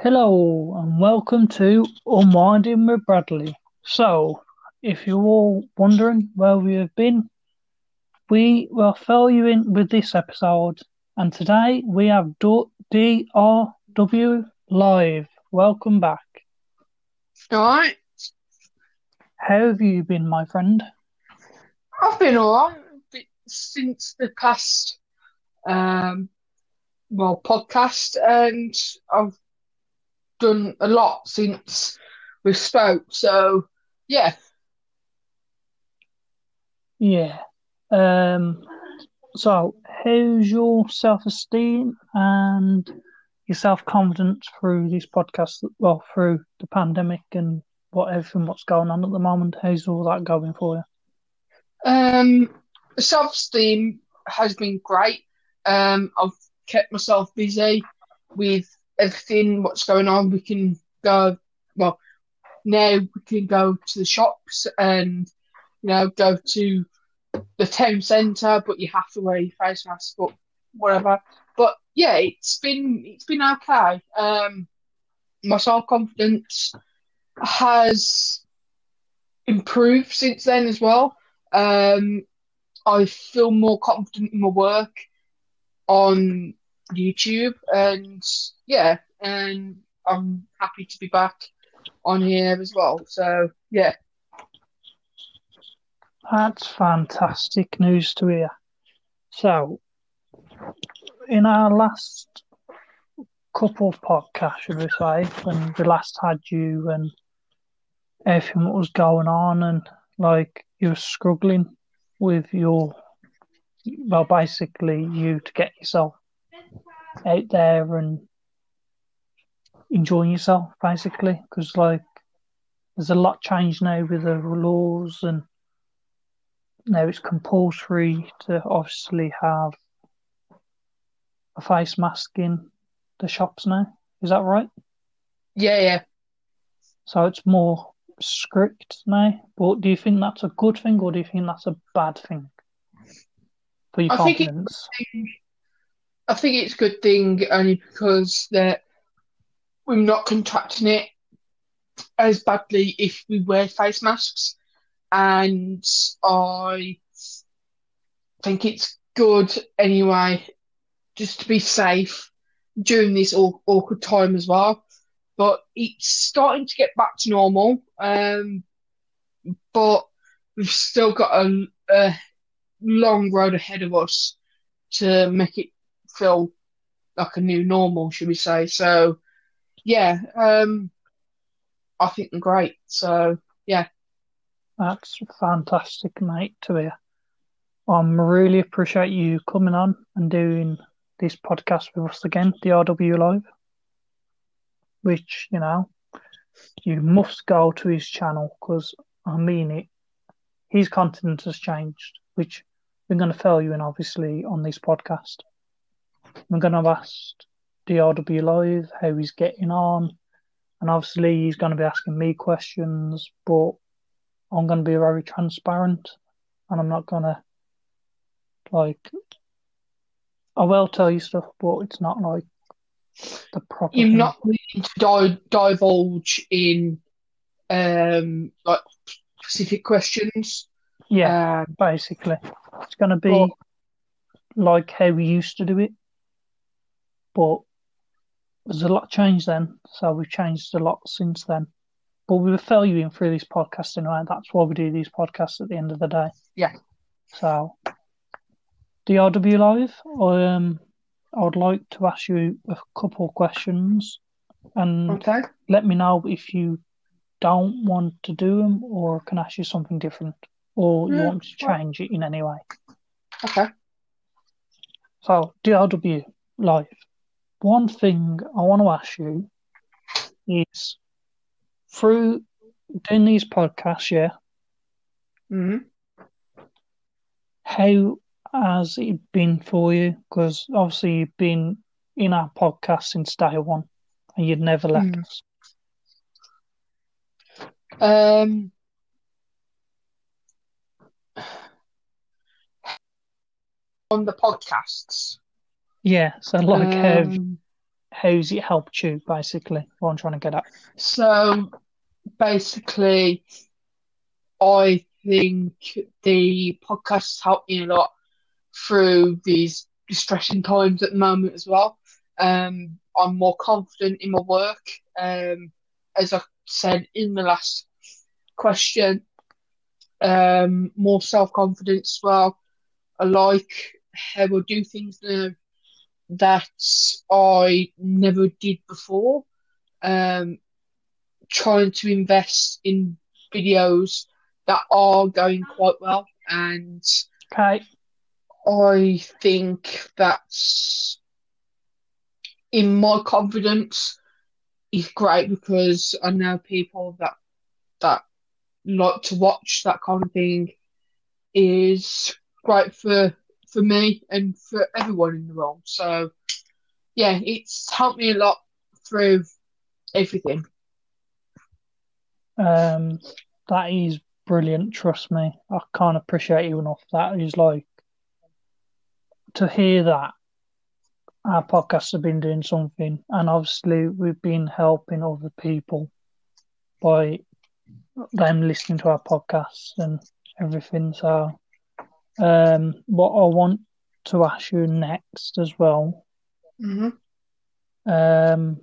Hello and welcome to Unwinding with Bradley. So, if you're all wondering where we have been, we will fill you in with this episode. And today we have DRW Live. Welcome back. All right. How have you been, my friend? I've been all right since the past, um, well, podcast, and I've done a lot since we spoke. So, yeah. Yeah. Um. So, how's your self-esteem and your self-confidence through this podcast? Well, through the pandemic and what everything what's going on at the moment. How's all that going for you? Um, self esteem has been great. Um, I've kept myself busy with everything what's going on. We can go well now. We can go to the shops and you know go to the town centre, but you have to wear your face mask, but whatever. But yeah, it's been it's been okay. Um, my self confidence has improved since then as well. Um, I feel more confident in my work on YouTube, and yeah, and I'm happy to be back on here as well. So yeah, That's fantastic news to hear. So, in our last couple of podcasts, should we say, when we last had you and everything that was going on, and like you were struggling with your, well, basically, you to get yourself out there and enjoying yourself, basically, because like there's a lot changed now with the laws and now it's compulsory to obviously have a face mask in the shops now. Is that right? yeah, yeah. So it's more strict now. But do you think that's a good thing or do you think that's a bad thing for your I think confidence? I think it's a good thing only because that we're not contracting it as badly if we wear face masks, and I think it's good anyway, just to be safe during this aw- awkward time as well. But it's starting to get back to normal, um, but we've still got a, a long road ahead of us to make it feel like a new normal, should we say? So, yeah, um, I think they're great. So, yeah, That's fantastic, mate, to hear. I really appreciate you coming on and doing this podcast with us again, DRW Live. Which, you know, you must go to his channel because I mean it. His content has changed, which we're going to fill you in, obviously, on this podcast. We're going to ask DRW Live how he's getting on, and obviously, he's going to be asking me questions, but I'm going to be very transparent and I'm not going to like I will tell you stuff but it's not like the proper you're thing. not willing to di- divulge in um, like specific questions. yeah Um, basically it's going to be But- like how we used to do it but there's a lot changed then so we've changed a lot since then but we fill you in through this podcast anyway that's why we do these podcasts at the end of the day Yeah. so DRW live um I would like to ask you a couple of questions and okay. let me know if you don't want to do them or can ask you something different or you want to well- change it in any way. Okay. So, DRW Live. One thing I want to ask you is through doing these podcasts, yeah, hmm how has it been for you? Because obviously you've been in our podcast since day one and you'd never left Mm. us. Um, on the podcasts. Yeah, so like how Um, how's it helped you, basically? What I'm trying to get at. So basically, I think the podcast has helped me a lot through these distressing times at the moment as well. Um, I'm more confident in my work. Um, as I said in the last question, um, more self confidence as well. I like how I do things now that I never did before. Um, trying to invest in videos that are going quite well, and Okay. I think that's in my confidence is great because I know people that that like to watch that kind of thing is great for for me and for everyone in the world. So yeah, it's helped me a lot through everything. Um, that is brilliant. Trust me, I can't appreciate you enough. That is like to hear that our podcasts have been doing something, and obviously we've been helping other people by them listening to our podcasts and everything. So, um, what I want to ask you next as well, Mm-hmm. um,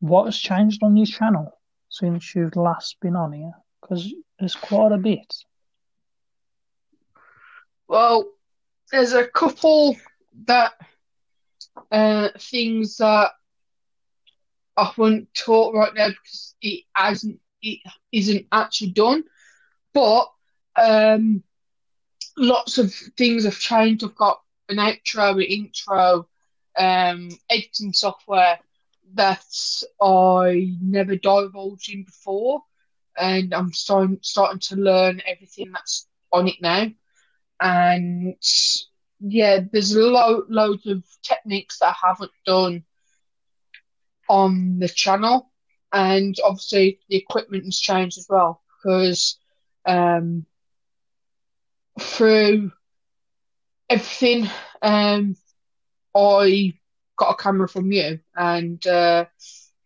what has changed on your channel since you've last been on here? Because there's quite a bit. Well, there's a couple that uh, things that I won't talk right now because it hasn't it isn't actually done. But um, lots of things have changed. I've got an outro, an intro, um, editing software that I never divulged in before, and I'm starting starting to learn everything that's on it now. And yeah, there's lo- loads of techniques that I haven't done on the channel, and obviously the equipment has changed as well because um, through everything, um, I got a camera from you, and uh,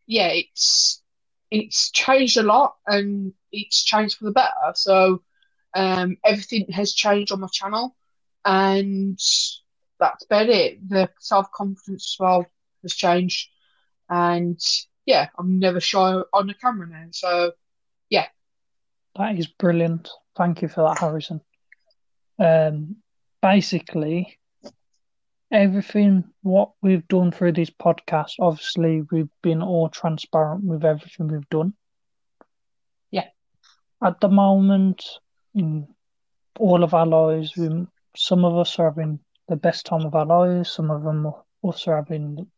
yeah, it's it's changed a lot, and it's changed for the better. So um, everything has changed on my channel, and that's about it. The self confidence as well has changed, and yeah, I'm never shy on the camera now. So yeah, That is brilliant. Thank you for that, Harrison. Um, basically, everything what we've done through this podcast, obviously, we've been all transparent with everything we've done. Yeah. At the moment, in all of our lives, we, some of us are having the best time of our lives, some of them are having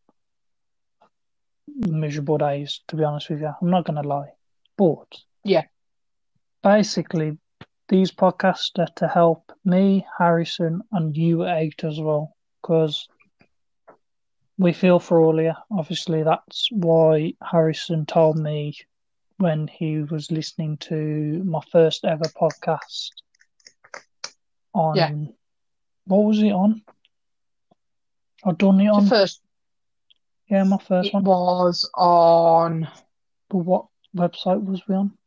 miserable days, to be honest with you. I'm not going to lie. But Yeah. basically, these podcasts are to help me, Harrison, and you out as well, because we feel for all of you. Obviously, that's why Harrison told me when he was listening to my first ever podcast on Yeah. what was it on? I'd done it the on first yeah, my first it one. was on But what website was we on?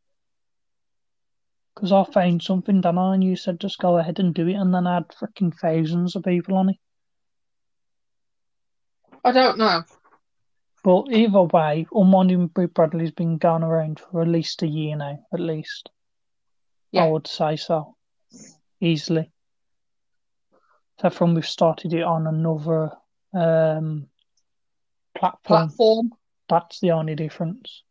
Because I found something, done I? And you said just go ahead and do it, and then I had freaking thousands of people on it. I don't know. But either way, Unwinding with Bradley's been going around for at least a year now, at least. Yeah. I would say so. Easily. So from we've started it on another um, platform, Platform. that's the only difference.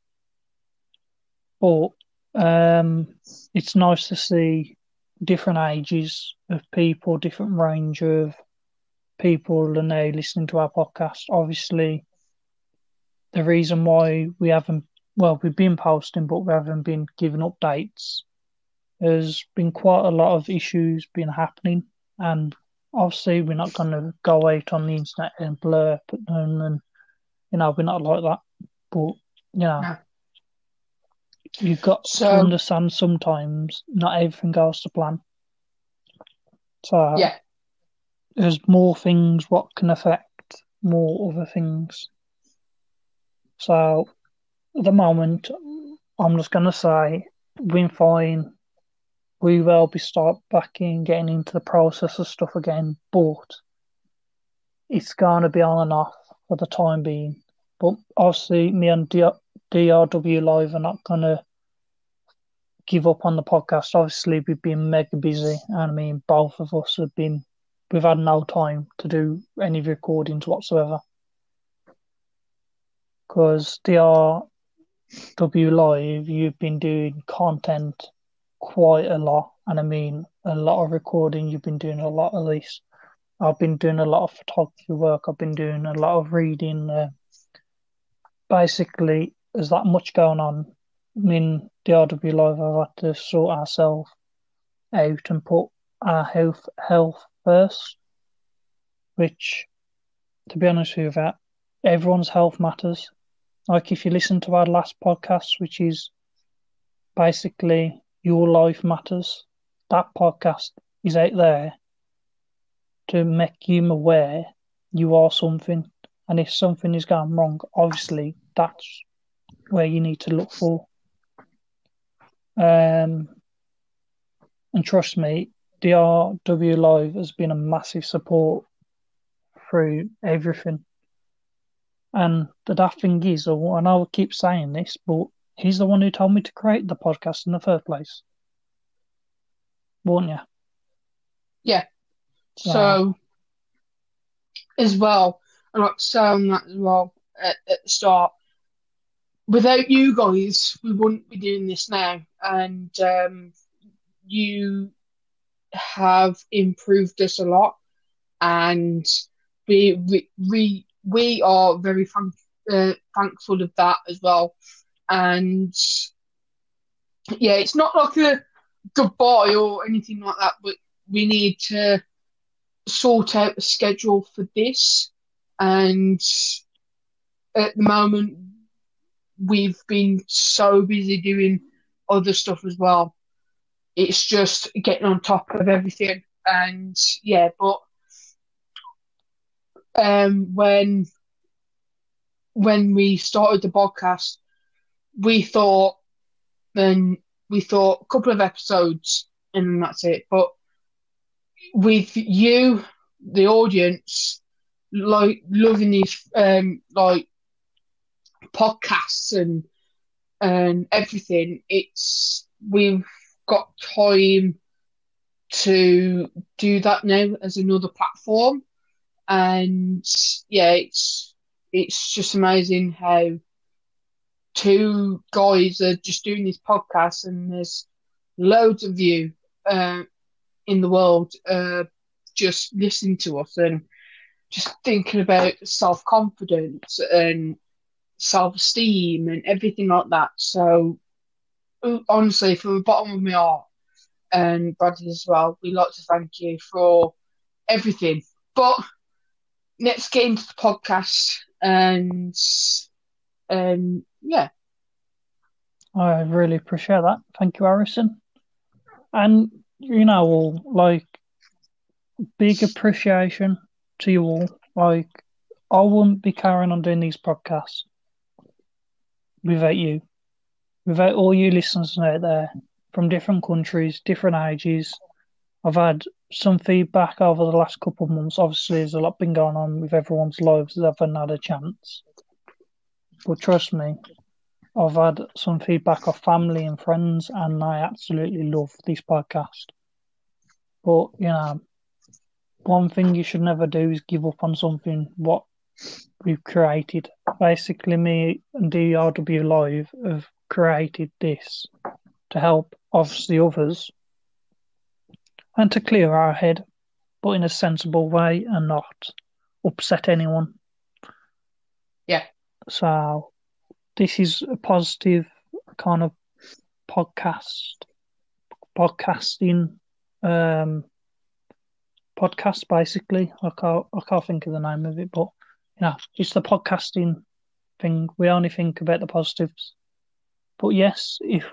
But um, it's nice to see different ages of people, different range of people are now listening to our podcast. Obviously, the reason why we haven't, well, we've been posting, but we haven't been giving updates. There's been quite a lot of issues been happening, and obviously, we're not going to go out on the internet and blur them, and you know, we're not like that. But you know, No. You've got So- to understand sometimes not everything goes to plan. So Yeah. there's more things what can affect more other things. So at the moment, I'm just gonna say we're fine. We will be start back in getting into the process of stuff again, but it's gonna be on and off for the time being. But obviously, me and D- DRW Live are not gonna give up on the podcast. Obviously, we've been mega busy, and I mean, both of us have been. We've had no time to do any recordings whatsoever because DRW Live, you've been doing content quite a lot, and I mean a lot of recording. You've been doing a lot of this. I've been doing a lot of photography work. I've been doing a lot of reading. Uh, basically, there's that much going on. I mean, DRW Live, I've had to sort ourselves out and put our health health first, which, to be honest with you, everyone's health matters. Like if you listen to our last podcast, which is basically your life matters, that podcast is out there to make you aware you are something, and if something is going wrong, obviously that's where you need to look for. Um, and trust me, DRW Live has been a massive support through everything. And the daft thing is, and I will keep saying this, but he's the one who told me to create the podcast in the first place. Won't you? Yeah. So, as well, and I like to say that as well at, at the start. Without you guys, we wouldn't be doing this now, and um, you have improved us a lot, and we we we, are very thank, uh, thankful of that as well. And yeah, it's not like a goodbye or anything like that, but we need to sort out a schedule for this. And at the moment, we've been so busy doing other stuff as well. It's just getting on top of everything. And yeah, but um, when when we started the podcast, we thought then we thought a couple of episodes and that's it. But with you, the audience, like loving these um like podcasts and and everything, it's we've got time to do that now as another platform. And yeah, it's it's just amazing how two guys are just doing this podcast and there's loads of you uh, in the world uh, just listening to us and just thinking about self confidence and self esteem and everything like that. So, honestly, from the bottom of my heart, and Bradley as well, we'd like to thank you for everything. But let's get into the podcast and um, yeah. I really appreciate that. Thank you, Harrison. And you know, all like big appreciation to you all. Like, I wouldn't be carrying on doing these podcasts without you, without all you listeners out there from different countries, different ages. I've had some feedback over the last couple of months. Obviously, there's a lot been going on with everyone's lives that haven't had a chance. But trust me, I've had some feedback of family and friends, and I absolutely love this podcast. But you know, one thing you should never do is give up on something what we've created. Basically, me and DRW Live have created this to help obviously others and to clear our head, but in a sensible way and not upset anyone. Yeah. So this is a positive kind of podcast, podcasting, um, podcast basically. I can't, I can't think of the name of it, but know, it's the podcasting thing. We only think about the positives. But yes, if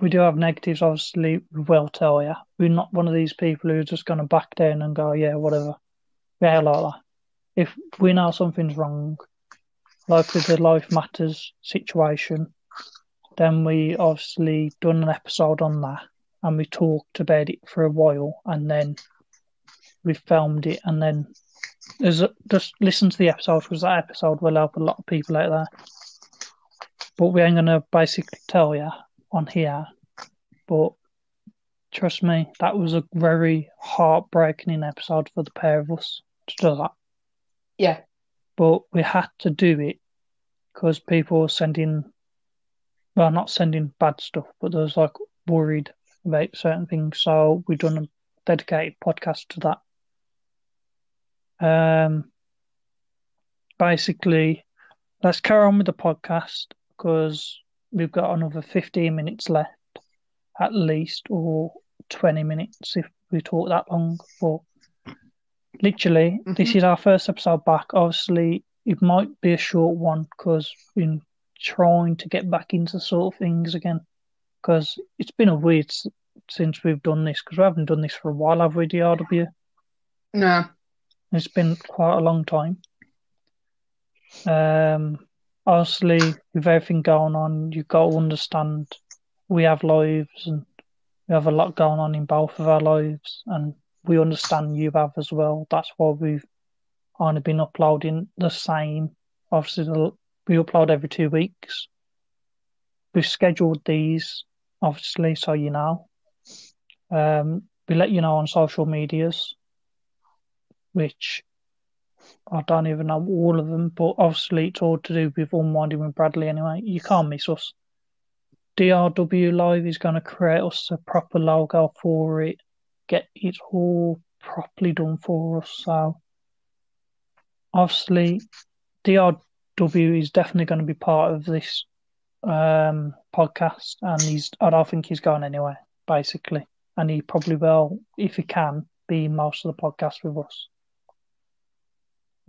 we do have negatives, obviously we will tell you. We're not one of these people who are just going to back down and go, yeah, whatever. Yeah, like that. If we know something's wrong, like with the Life Matters situation. Then we obviously done an episode on that and we talked about it for a while and then we filmed it and then there's a, just listen to the episode because that episode will help a lot of people out there. But we ain't gonna basically tell you on here. But trust me, that was a very heartbreaking episode for the pair of us to do that. Yeah. But we had to do it because people were sending, well, not sending bad stuff, but there was like worried about certain things. So we've done a dedicated podcast to that. Um, basically, let's carry on with the podcast because we've got another 15 minutes left at least, or 20 minutes if we talk that long. But literally, Mhm. this is our first episode back. Obviously, it might be a short one because we've been trying to get back into sort of things again. Because it's been a weird s- since we've done this because we haven't done this for a while, have we, DRW? No. It's been quite a long time. Um, obviously, with everything going on, you've got to understand we have lives and we have a lot going on in both of our lives, and we understand you have as well. That's why we've only been uploading the same. Obviously, we upload every two weeks. We've scheduled these, obviously, so you know. Um, we let you know on social medias, which I don't even know all of them, but obviously it's all to do with Unwinding with Bradley anyway. You can't miss us. DRW Live is going to create us a proper logo for it, get it all properly done for us. So, obviously, DRW is definitely going to be part of this um, podcast, and he's I don't think he's going anywhere, basically. And he probably will, if he can, be most of the podcast with us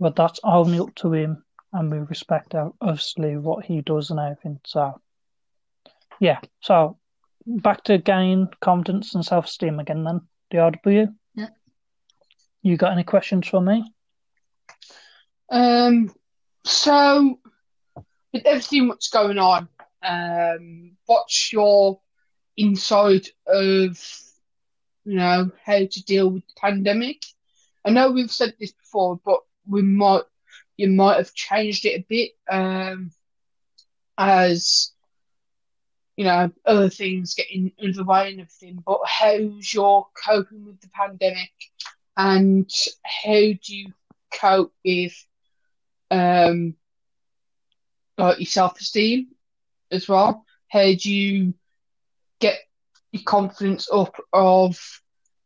but that's only up to him, and we respect obviously what he does and everything. So, yeah. So back to gain confidence and self esteem again. Then DRW. Yeah. You got any questions for me? Um, so with everything what's going on, um, what's your insight of you know how to deal with the pandemic? I know we've said this before, but we might you might have changed it a bit um, as you know other things getting in the way and everything. But how's your coping with the pandemic, and how do you cope with um, like your self esteem as well? How do you get your confidence up of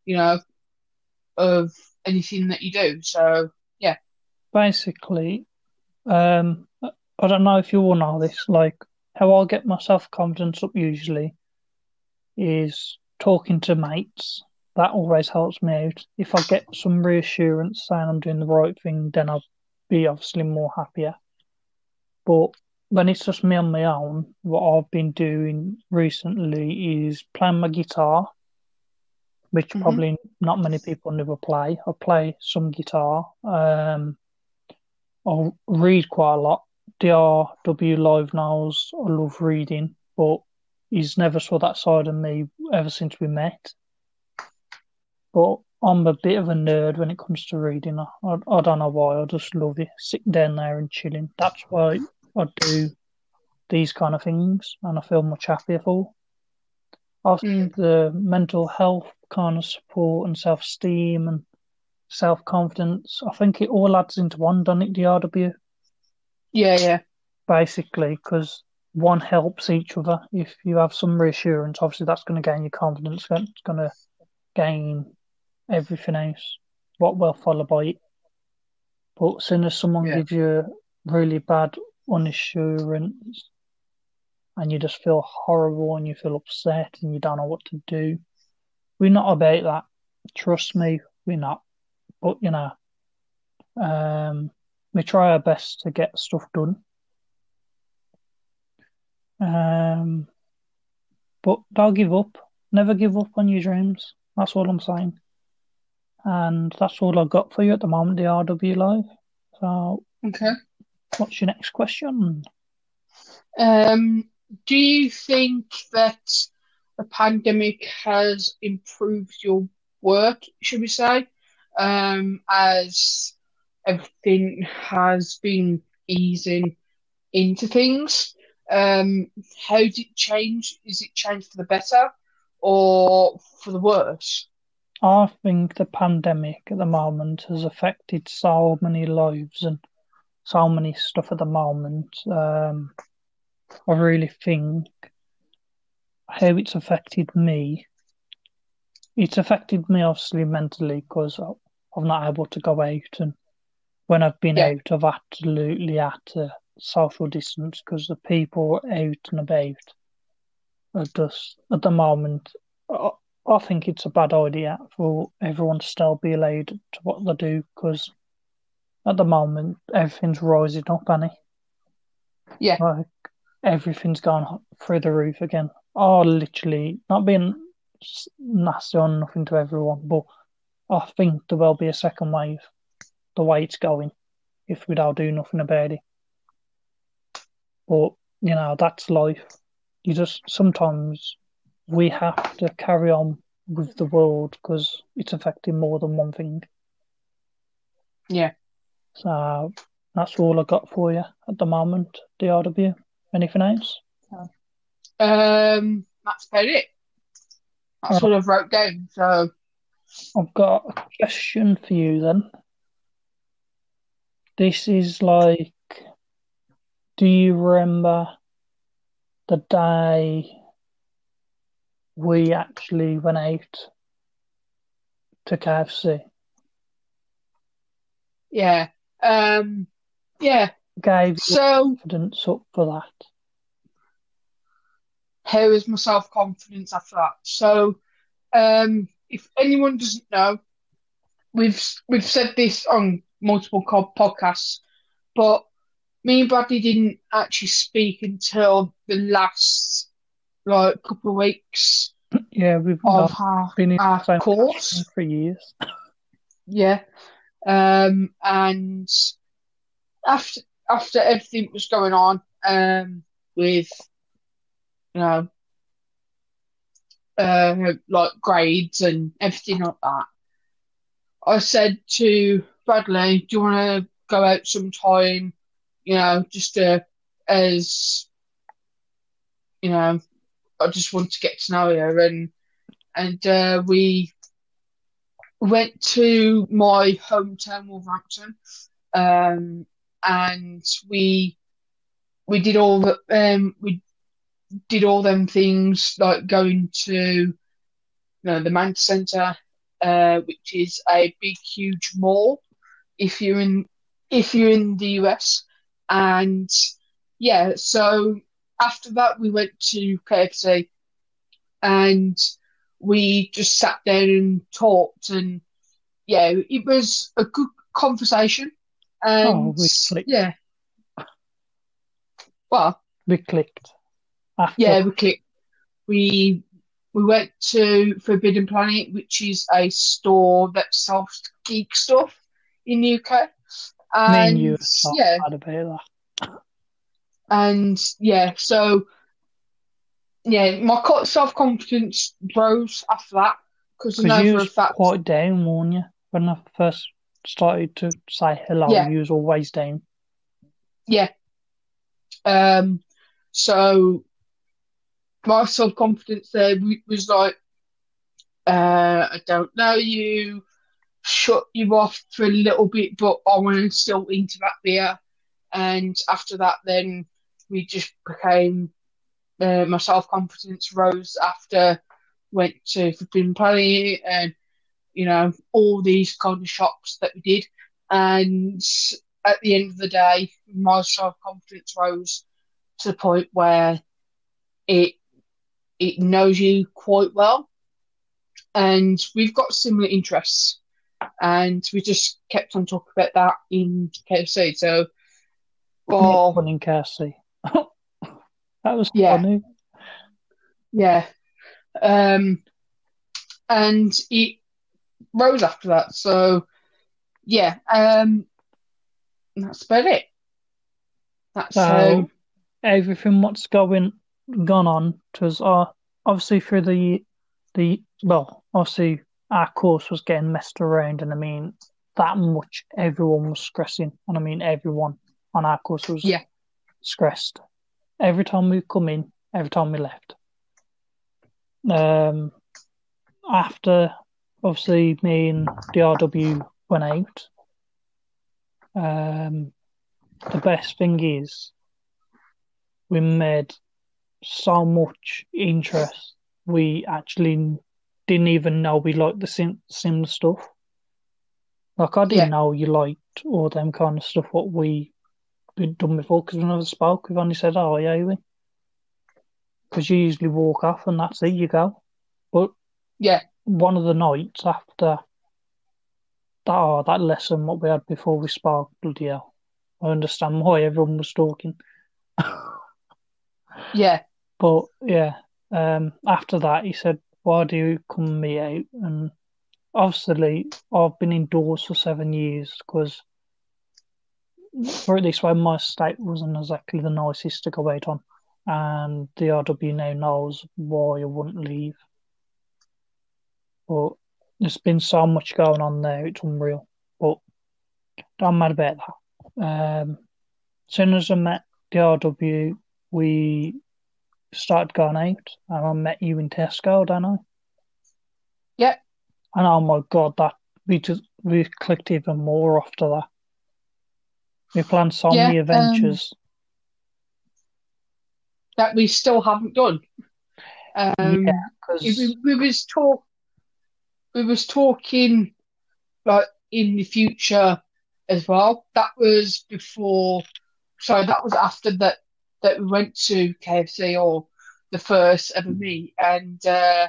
you know of anything that you do? So Basically, um, I don't know if you all know this. Like how I get my self confidence up usually is talking to mates. That always helps me out. If I get some reassurance saying I'm doing the right thing, then I'll be obviously more happier. But when it's just me on my own, what I've been doing recently is playing my guitar, which Mhm. probably not many people never play. I play some guitar. Um, I'll read quite a lot. DRW Live knows I love reading, but he's never saw that side of me ever since we met. But I'm a bit of a nerd when it comes to reading. I, I, I don't know why. I just love it, sitting down there and chilling. That's why I do these kind of things, and I feel much happier for. Also, Mm. the mental health kind of support and self esteem and self confidence. I think it all adds into one, doesn't it? DRW yeah, yeah, basically, because one helps each other. If you have some reassurance, obviously that's going to gain your confidence. It's going to gain everything else. What will follow by it. But as soon as someone Yeah. gives you really bad unassurance, and you just feel horrible and you feel upset and you don't know what to do, we're not about that. Trust me, we're not. But you know, um, we try our best to get stuff done. Um, but don't give up. Never give up on your dreams. That's all I'm saying. And that's all I've got for you at the moment, DRW Live. So okay. What's your next question? Um, do you think that the pandemic has improved your work, should we say, um, as everything has been easing into things? Um, how did it change? Is it changed for the better or for the worse? I think the pandemic at the moment has affected so many lives and so many stuff at the moment. Um, I really think how it's affected me. It's affected me obviously mentally because I'm not able to go out, and when I've been Yeah. out, I've absolutely had to social distance because the people out and about are just at the moment. I, I think it's a bad idea for everyone to still be allowed to what they do because at the moment everything's rising up, Annie. Yeah. Like everything's gone through the roof again. Oh, literally, not being nasty on nothing to everyone, but I think there will be a second wave the way it's going if we don't do nothing about it. But, you know, that's life. You just sometimes we have to carry on with the world because it's affecting more than one thing. Yeah. So that's all I got for you at the moment, DRW. Anything else? Um, that's about it. That's what I've wrote down. So, I've got a question for you then. This is like, do you remember the day we actually went out to KFC? yeah. Um, yeah. Gave So, confidence up for that. how is my self confidence after that? So, um, if anyone doesn't know, we've we've said this on multiple podcasts, but me and Bradley didn't actually speak until the last like couple of weeks Yeah, we've of our, been in our course. for years. Yeah. Um, and after after everything was going on, um, with you know, uh, like grades and everything like that, I said to Bradley, "Do you want to go out sometime? You know, just to, as you know, I just want to get to know you." And and uh, we went to my hometown, Wolverhampton, um, and we we did all the um, we did all them things like going to you know the Mander Centre, uh, which is a big huge mall if you're in if you're in the US, and yeah, so after that we went to KFC, and we just sat down and talked, and yeah, it was a good conversation, and Oh, we clicked. yeah, well. We clicked. After Yeah, we. We we went to Forbidden Planet, which is a store that sells geek stuff in the UK. And you yeah, bad about that. and yeah, so yeah, my self confidence rose after that because I know you for a was fact, quite down, weren't you? When I first started to say hello, Yeah. you was always down. yeah. Um, so my self confidence there was like, uh, I don't know you, shut you off for a little bit, but I want still interact with you. And after that, then we just became, uh, my self confidence rose after went to Forbidden Planet and, you know, all these kind of shops that we did. And at the end of the day, my self confidence rose to the point where it it knows you quite well, and we've got similar interests, and we just kept on talking about that in KFC. So, well, One in KFC. that was Yeah. funny. yeah, um, and it rose after that. So, yeah, um, that's about it. That's So how. everything what's going gone on was uh, obviously through the the well, obviously our course was getting messed around, and I mean that much everyone was stressing, and I mean everyone on our course was Yeah. stressed. Every time we come in, every time we left. Um, after obviously me and DRW went out, um, the best thing is we made so much interest. We actually didn't even know we liked the sim, sim stuff. Like I didn't Yeah. know you liked all them kind of stuff what we we'd done before because we never spoke. We've only said, "Oh yeah, we," because you usually walk off and that's it. You go. But Yeah. one of the nights after that, oh, that lesson what we had before we spoke, bloody hell. I understand why everyone was talking. Yeah. But yeah, um, after that, he said, "Why do you come me out?" And obviously, I've been indoors for seven years because, or at least when my state wasn't exactly the nicest to go out on, and DRW now knows why I wouldn't leave. But there's been so much going on there; it's unreal. But I'm mad about that. Um, as soon as I met DRW, we started going out, and I met you in Tesco, didn't I? Yeah. And oh my god, that we just we clicked even more after that. We planned so Yeah, many um, adventures. That we still haven't done. Um, yeah, because we, we was talk we was talking like in the future as well. That was before sorry, that was after that that we went to KFC or the first ever meet and uh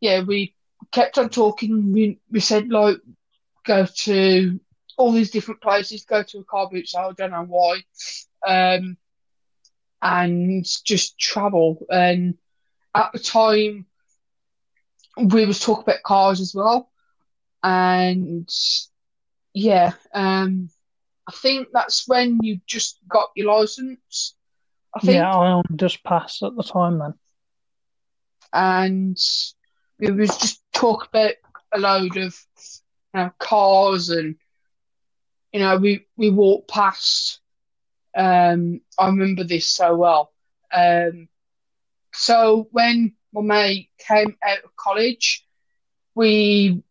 yeah, we kept on talking. We we said like go to all these different places, go to a car boot sale, don't know why. Um and just travel and at the time we was talking about cars as well and yeah um I think that's when you just got your license I think yeah, I only just passed at the time then. and we was just talk about a load of you know, cars and you know we we walked past um I remember this so well um so when my mate came out of college we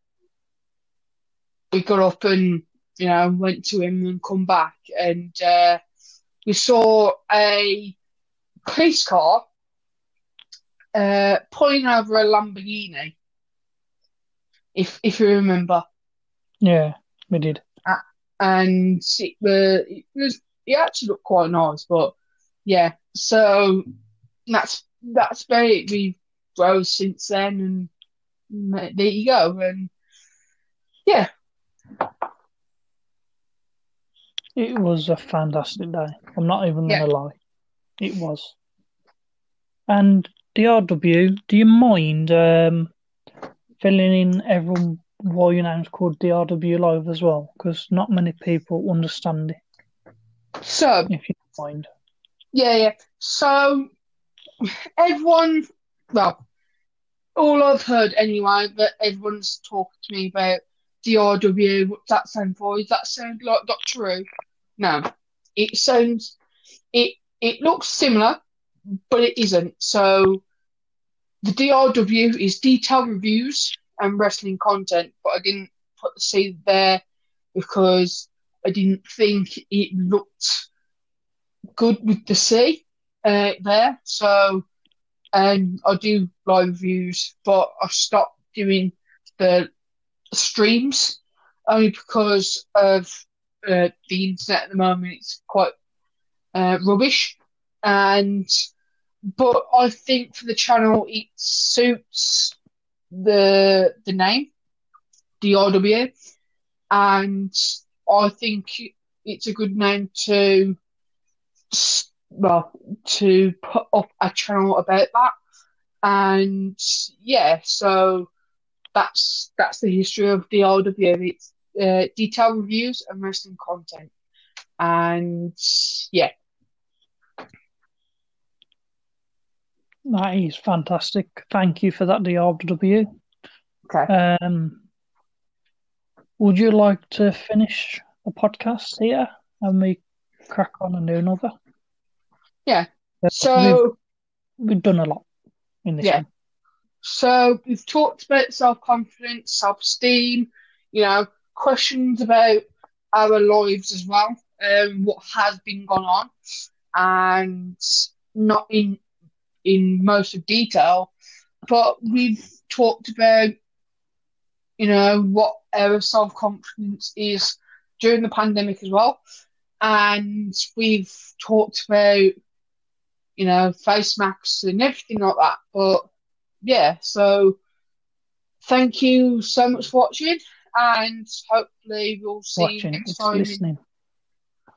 we got up and you know went to him and come back and uh, we saw a police car uh, pulling over a Lamborghini if if you remember. Yeah, we did. and it was, it was it actually looked quite nice but yeah so that's that's about it. We drove since then and there you go and yeah It was a fantastic day. I'm not even Yeah. gonna lie. It was. And DRW, do you mind um, filling in everyone why your name's called DRW Live as well? Because not many people understand it, so if you don't mind. Yeah, yeah. So everyone, well, all I've heard anyway, that everyone's talking to me about DRW. What's that stand for? Is that sound like Doctor Who? No, it sounds it it looks similar, but it isn't. So the DRW is detailed reviews and wrestling content, but I didn't put the C there because I didn't think it looked good with the C uh, there. So, and I do live reviews, but I stopped doing the streams only because of uh, the internet at the moment. It's quite uh, rubbish, and but I think for the channel it suits the the name DRW, and I think it's a good name to well to put up a channel about that. And yeah so that's that's the history of RW it's uh, detailed reviews and wrestling content And yeah, That is fantastic. Thank you for that, DRW. okay. Um, would you like to finish the podcast here and we crack on and do another? Yeah. we've, So we've done a lot in this Yeah. one. So we've talked about self confidence, self esteem, you know, questions about our lives as well, um, what has been going on, and not in in most of detail, but we've talked about, you know, what our self confidence is during the pandemic as well, and we've talked about, you know, face masks and everything like that, but yeah, so thank you so much for watching, and hopefully we'll see you Watching, next time. listening.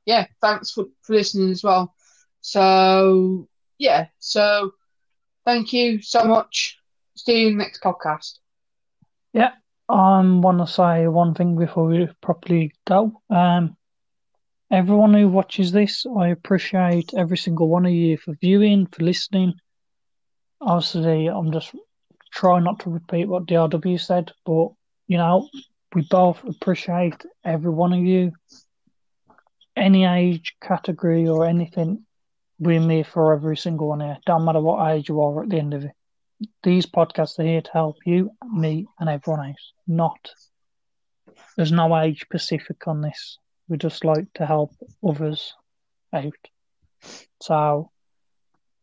Yeah, thanks for, for listening as well. So yeah, so thank you so much. See you in the next podcast. Yeah, I want to say one thing before we properly go. Um, everyone who watches this, I appreciate every single one of you for viewing, for listening. Obviously, I'm just trying not to repeat what DRW said, but you know, we both appreciate every one of you. Any age category or anything, we're here for every single one here. Don't matter what age you are at the end of it. These podcasts are here to help you, me, and everyone else. Not there's no age specific on this. We just like to help others out. So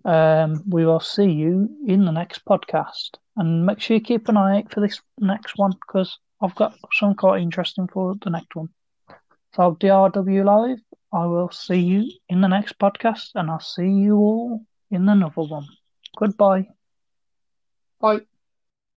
um, we will see you in the next podcast. And make sure you keep an eye out for this next one because I've got some quite interesting for the next one. So DRW Live, I will see you in the next podcast and I'll see you all in another one. Goodbye. Bye.